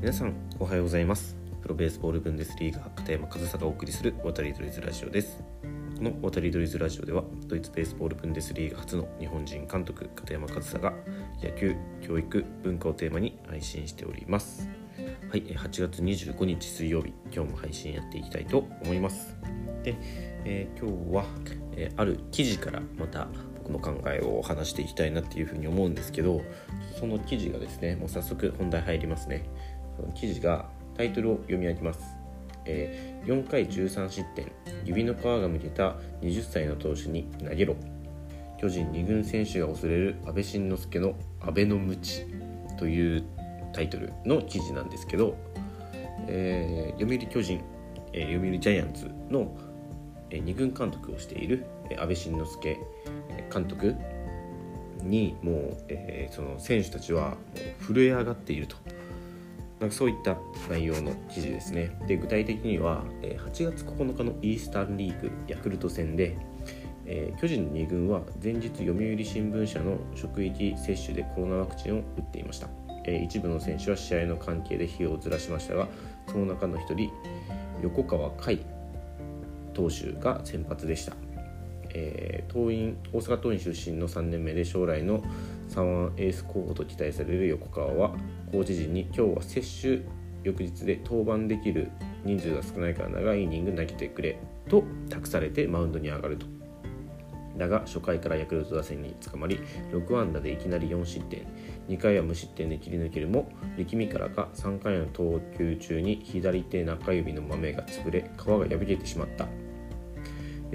皆さんおはようございます。プロベースボールブンデスリーガー片山和沙がお送りする渡りドリズラジオです。この渡りドリズラジオではドイツベースボールブンデスリーガ初の日本人監督片山和沙が野球教育文化をテーマに配信しております。はい8月25日水曜日今日も配信やっていきたいと思います。で、えー、今日は、えー、ある記事からまた僕の考えを話していきたいなっていうふうに思うんですけどその記事がですねもう早速本題入りますね。記事がタイトルを読み上げます、えー、4回13失点指の皮がむけた20歳の投手に投げろ。巨人2軍選手が恐れる安倍晋之助の「安倍の無知」というタイトルの記事なんですけど、えー、読売巨人、えー、読売ジャイアンツの、えー、2軍監督をしている、えー、安倍晋之助監督にもう、えー、その選手たちはもう震え上がっていると。なんかそういった内容の記事ですね。で具体的には、8月9日のイースタンリーグヤクルト戦で、えー、巨人の2軍は前日読売新聞社の職域接種でコロナワクチンを打っていました、えー、一部の選手は試合の関係で日をずらしましたがその中の1人横川海投手が先発でした。えー、桐蔭大阪桐蔭出身の3年目で将来の3エース候補と期待される横川はコーチ陣に今日は接種翌日で登板できる人数が少ないから長いイニング投げてくれと託されてマウンドに上がると。だが初回からヤクルト打線に捕まり6安打でいきなり4失点。2回は無失点で切り抜けるも力みからか3回の投球中に左手中指の豆が潰れ皮が破けてしまった。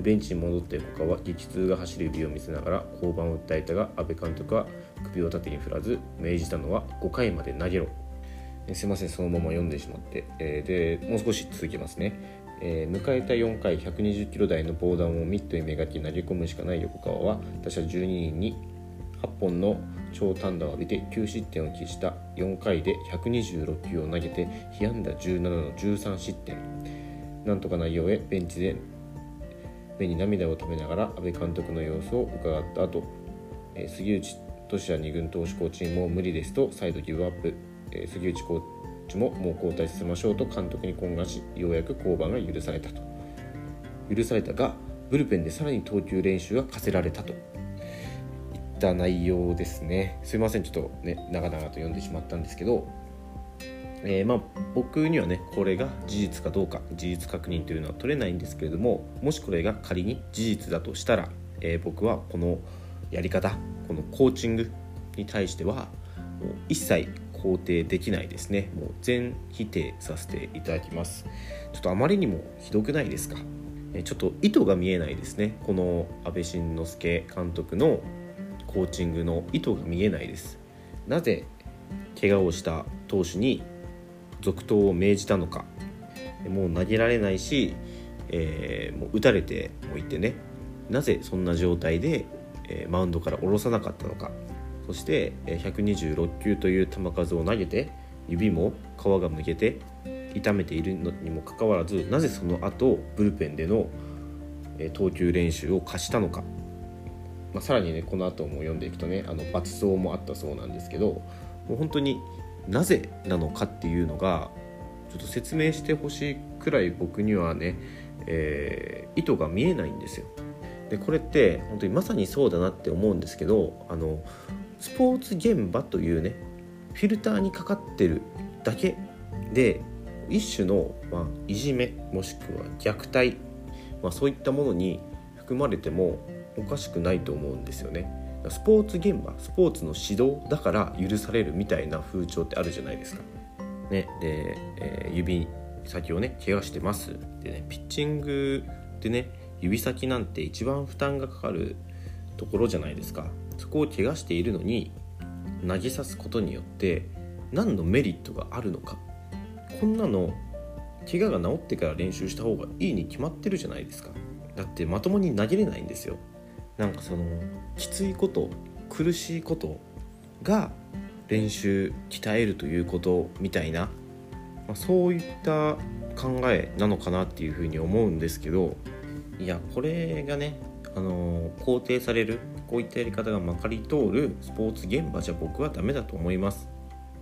ベンチに戻って他は激痛が走る指を見せながら降板を訴えたが阿部監督は首を縦に振らず命じたのは5回まで投げろ。すいませんそのまま読んでしまって、え、でもう少し続きますね、え、迎えた4回120キロ台の防弾をミットにめがき投げ込むしかない。横川は打者12人に8本の長短打を浴びて9失点を喫した。4回で126球を投げて被安打17の13失点。なんとか内容へベンチで目に涙を止めながら阿部監督の様子を伺った後、えー、杉内俊也二軍投手コーチも無理ですと再度ギブアップ、えー、杉内コーチももう交代させましょうと監督に懇願しようやく降板が許されたと。許されたがブルペンでさらに投球練習が課せられたと。いった内容ですね。すいません。ちょっとね長々と読んでしまったんですけどえー、まあ、僕にはねこれが事実かどうか事実確認というのは取れないんですけれどももしこれが仮に事実だとしたら、えー、僕はこのやり方このコーチングに対してはもう一切肯定できないですね。もう全否定させていただきます。ちょっとあまりにもひどくないですか？ちょっと意図が見えないですね。この安倍晋之助監督のコーチングの意図が見えないです。なぜ怪我をした投手に続投を命じたのか。もう投げられないし、えー、もう打たれてもいてね。なぜそんな状態で、えー、マウンドから下ろさなかったのか。そして126球という球数を投げて指も皮がむけて痛めているのにもかかわらずなぜその後ブルペンでの投球練習を課したのか、まあ、さらにねこの後も読んでいくとねあの罰走もあったそうなんですけどもう本当になぜなのかっていうのがちょっと説明してほしいくらい僕にはね、えー、意図が見えないんですよ。でこれって本当にまさにそうだなって思うんですけどあのスポーツ現場というねフィルターにかかってるだけで一種の、まあ、いじめもしくは虐待、まあ、そういったものに含まれてもおかしくないと思うんですよね。スポーツ現場スポーツの指導だから許されるみたいな風潮ってあるじゃないですか。ね、で、えー、指先をね怪我してます。でねピッチングでね指先なんて一番負担がかかるところじゃないですか。そこを怪我しているのに投げさすことによって何のメリットがあるのか。こんなの怪我が治ってから練習した方がいいに決まってるじゃないですか。だってまともに投げれないんですよ。なんかそのきついこと苦しいことが練習鍛えるということみたいな、まあ、そういった考えなのかなっていうふうに思うんですけどいやこれがねあの肯定されるこういったやり方がまかり通るスポーツ現場じゃ僕はダメだと思います。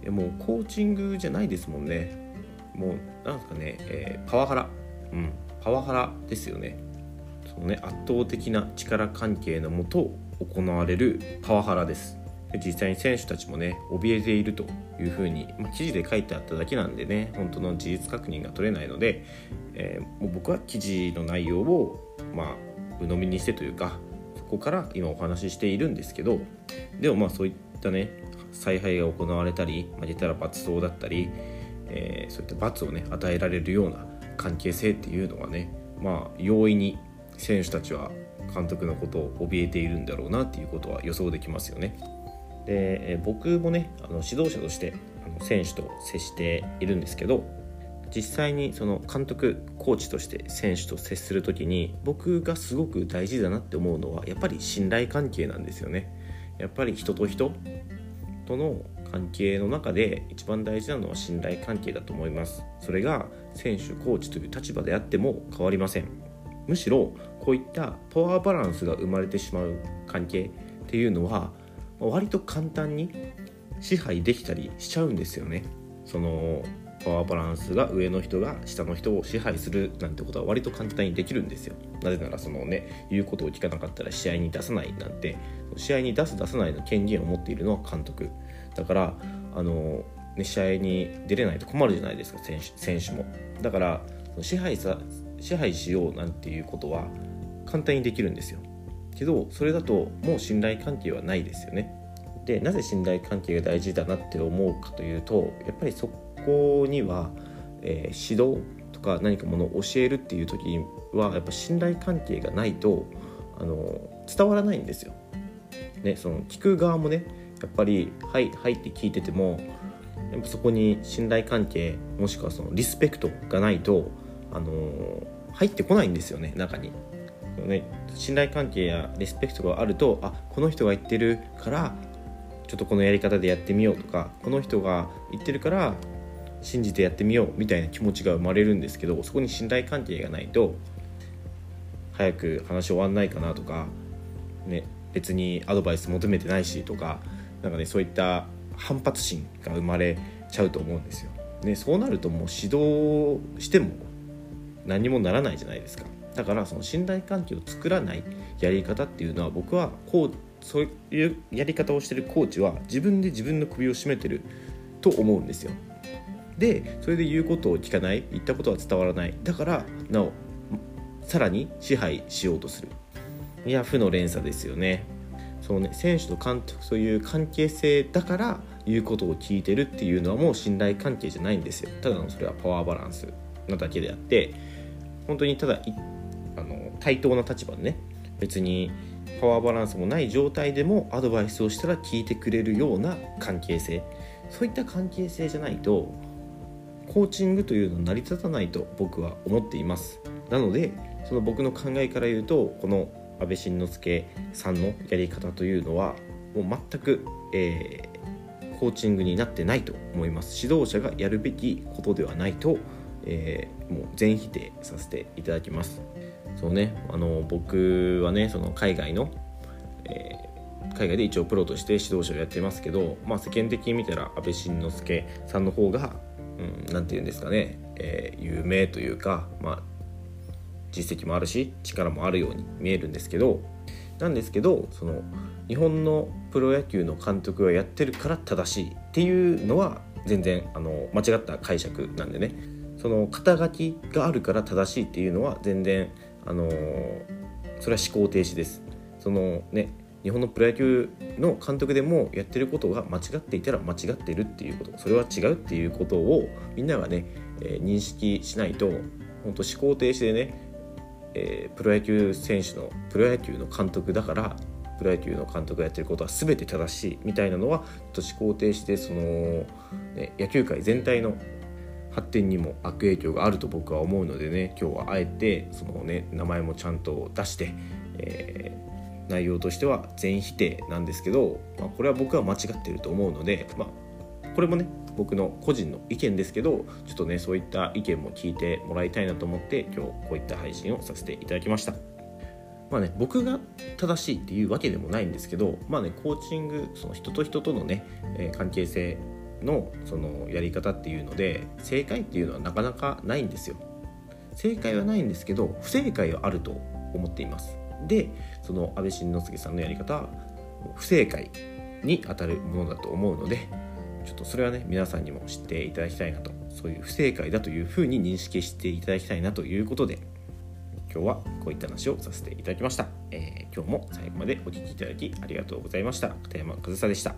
もうコーチングじゃないですもんね。もうなんですかね、えー、パワハラ。うんパワハラですよね。そのね。圧倒的な力関係のもと行われるパワハラです。実際に選手たちもね怯えているというふうに、まあ、記事で書いてあっただけなんでね本当の事実確認が取れないので、えー、もう僕は記事の内容をまあ鵜呑みにしてというかそこから今お話ししているんですけどでもまあそういったね采配が行われたり負けたら罰走だったり、えー、そういった罰をね与えられるような関係性っていうのはねまあ容易に選手たちは監督のことを怯えているんだろうなっていうことは予想できますよね。で僕もねあの指導者としてあの選手と接しているんですけど実際にその監督コーチとして選手と接する時に僕がすごく大事だなって思うのはやっぱり信頼関係なんですよね。やっぱり人と人との関係の中で一番大事なのは信頼関係だと思いますそれが選手コーチという立場であっても変わりませんむしろこういったパワーバランスが生まれてしまう関係っていうのは割と簡単に支配できたりしちゃうんですよね。そのパワーバランスが上の人が下の人を支配するなんてことは割と簡単にできるんですよ。なぜならそのね言うことを聞かなかったら試合に出さないなんて試合に出す出さないの権限を持っているのは監督。だからあの、ね、試合に出れないと困るじゃないですか選手も。だから支配さ支配しようなんていうことは簡単にできるんですよけどそれだともう信頼関係はないですよねでなぜ信頼関係が大事だなって思うかというとやっぱりそこには、えー、指導とか何かものを教えるっていう時はやっぱ信頼関係がないとあの伝わらないんですよ。ね、その聞く側もねやっぱり「はいはい」って聞いててもやっぱそこに信頼関係もしくはそのリスペクトがないと、あの入ってこないんですよね中に。ね、信頼関係やリスペクトがあるとあこの人が言ってるからちょっとこのやり方でやってみようとかこの人が言ってるから信じてやってみようみたいな気持ちが生まれるんですけどそこに信頼関係がないと早く話終わんないかなとか、ね、別にアドバイス求めてないしとかなんかねそういった反発心が生まれちゃうと思うんですよ。ね、そうなるともう指導しても何もならないじゃないですか。だからその信頼関係を作らないやり方っていうのは僕はこうそういうやり方をしてるコーチは自分で自分の首を絞めてると思うんですよ。でそれで言うことを聞かない言ったことは伝わらない。だからなおさらに支配しようとする。いや負の連鎖ですよね。そうね選手と監督という関係性だから言うことを聞いてるっていうのはもう信頼関係じゃないんですよ。ただのそれはパワーバランスなだけであって本当にただあの対等な立場でね別にパワーバランスもない状態でもアドバイスをしたら聞いてくれるような関係性。そういった関係性じゃないとコーチングというのは成り立たないと僕は思っています。なのでその僕の考えから言うとこの安倍晋之助さんのやり方というのはもう全く、えー、コーチングになってないと思います。指導者がやるべきことではないと、えー、もう全否定させていただきます。そうねあの僕はねその海外の、えー、海外で一応プロとして指導者をやってますけど、まあ、世間的に見たら安倍晋之助さんの方が何、うん、て言うんですかね、えー、有名というか、まあ、実績もあるし力もあるように見えるんですけどなんですけどその日本のプロ野球の監督がやってるから正しいっていうのは全然あの間違った解釈なんでね。その肩書きがあるから正しいっていうのは全然あのそれは思考停止です。そのね日本のプロ野球の監督でもやってることが間違っていたら間違ってるっていうこと。それは違うっていうことをみんながね、えー、認識しないと本当思考停止でね、えー、プロ野球選手のプロ野球の監督だからプロ野球の監督がやってることは全て正しいみたいなのは思考停止でその、ね、野球界全体の発展にも悪影響があると僕は思うのでね今日はあえてそのね名前もちゃんと出して、えー、内容としては全否定なんですけど、まあ、これは僕は間違ってると思うので、まあ、これもね僕の個人の意見ですけどちょっとねそういった意見も聞いてもらいたいなと思って今日こういった配信をさせていただきました。まあね、僕が正しいっていうわけでもないんですけど、まあね、コーチングその人と人とのね、えー、関係性のそのやり方っていうので正解っていうのはなかなかないんですよ。正解はないんですけど不正解はあると思っています。でその安倍晋之助さんのやり方は不正解に当たるものだと思うのでちょっとそれはね皆さんにも知っていただきたいなとそういう不正解だというふうに認識していただきたいなということで今日はこういった話をさせていただきました、えー、今日も最後までお聴きいただきありがとうございました。片山和沙でした。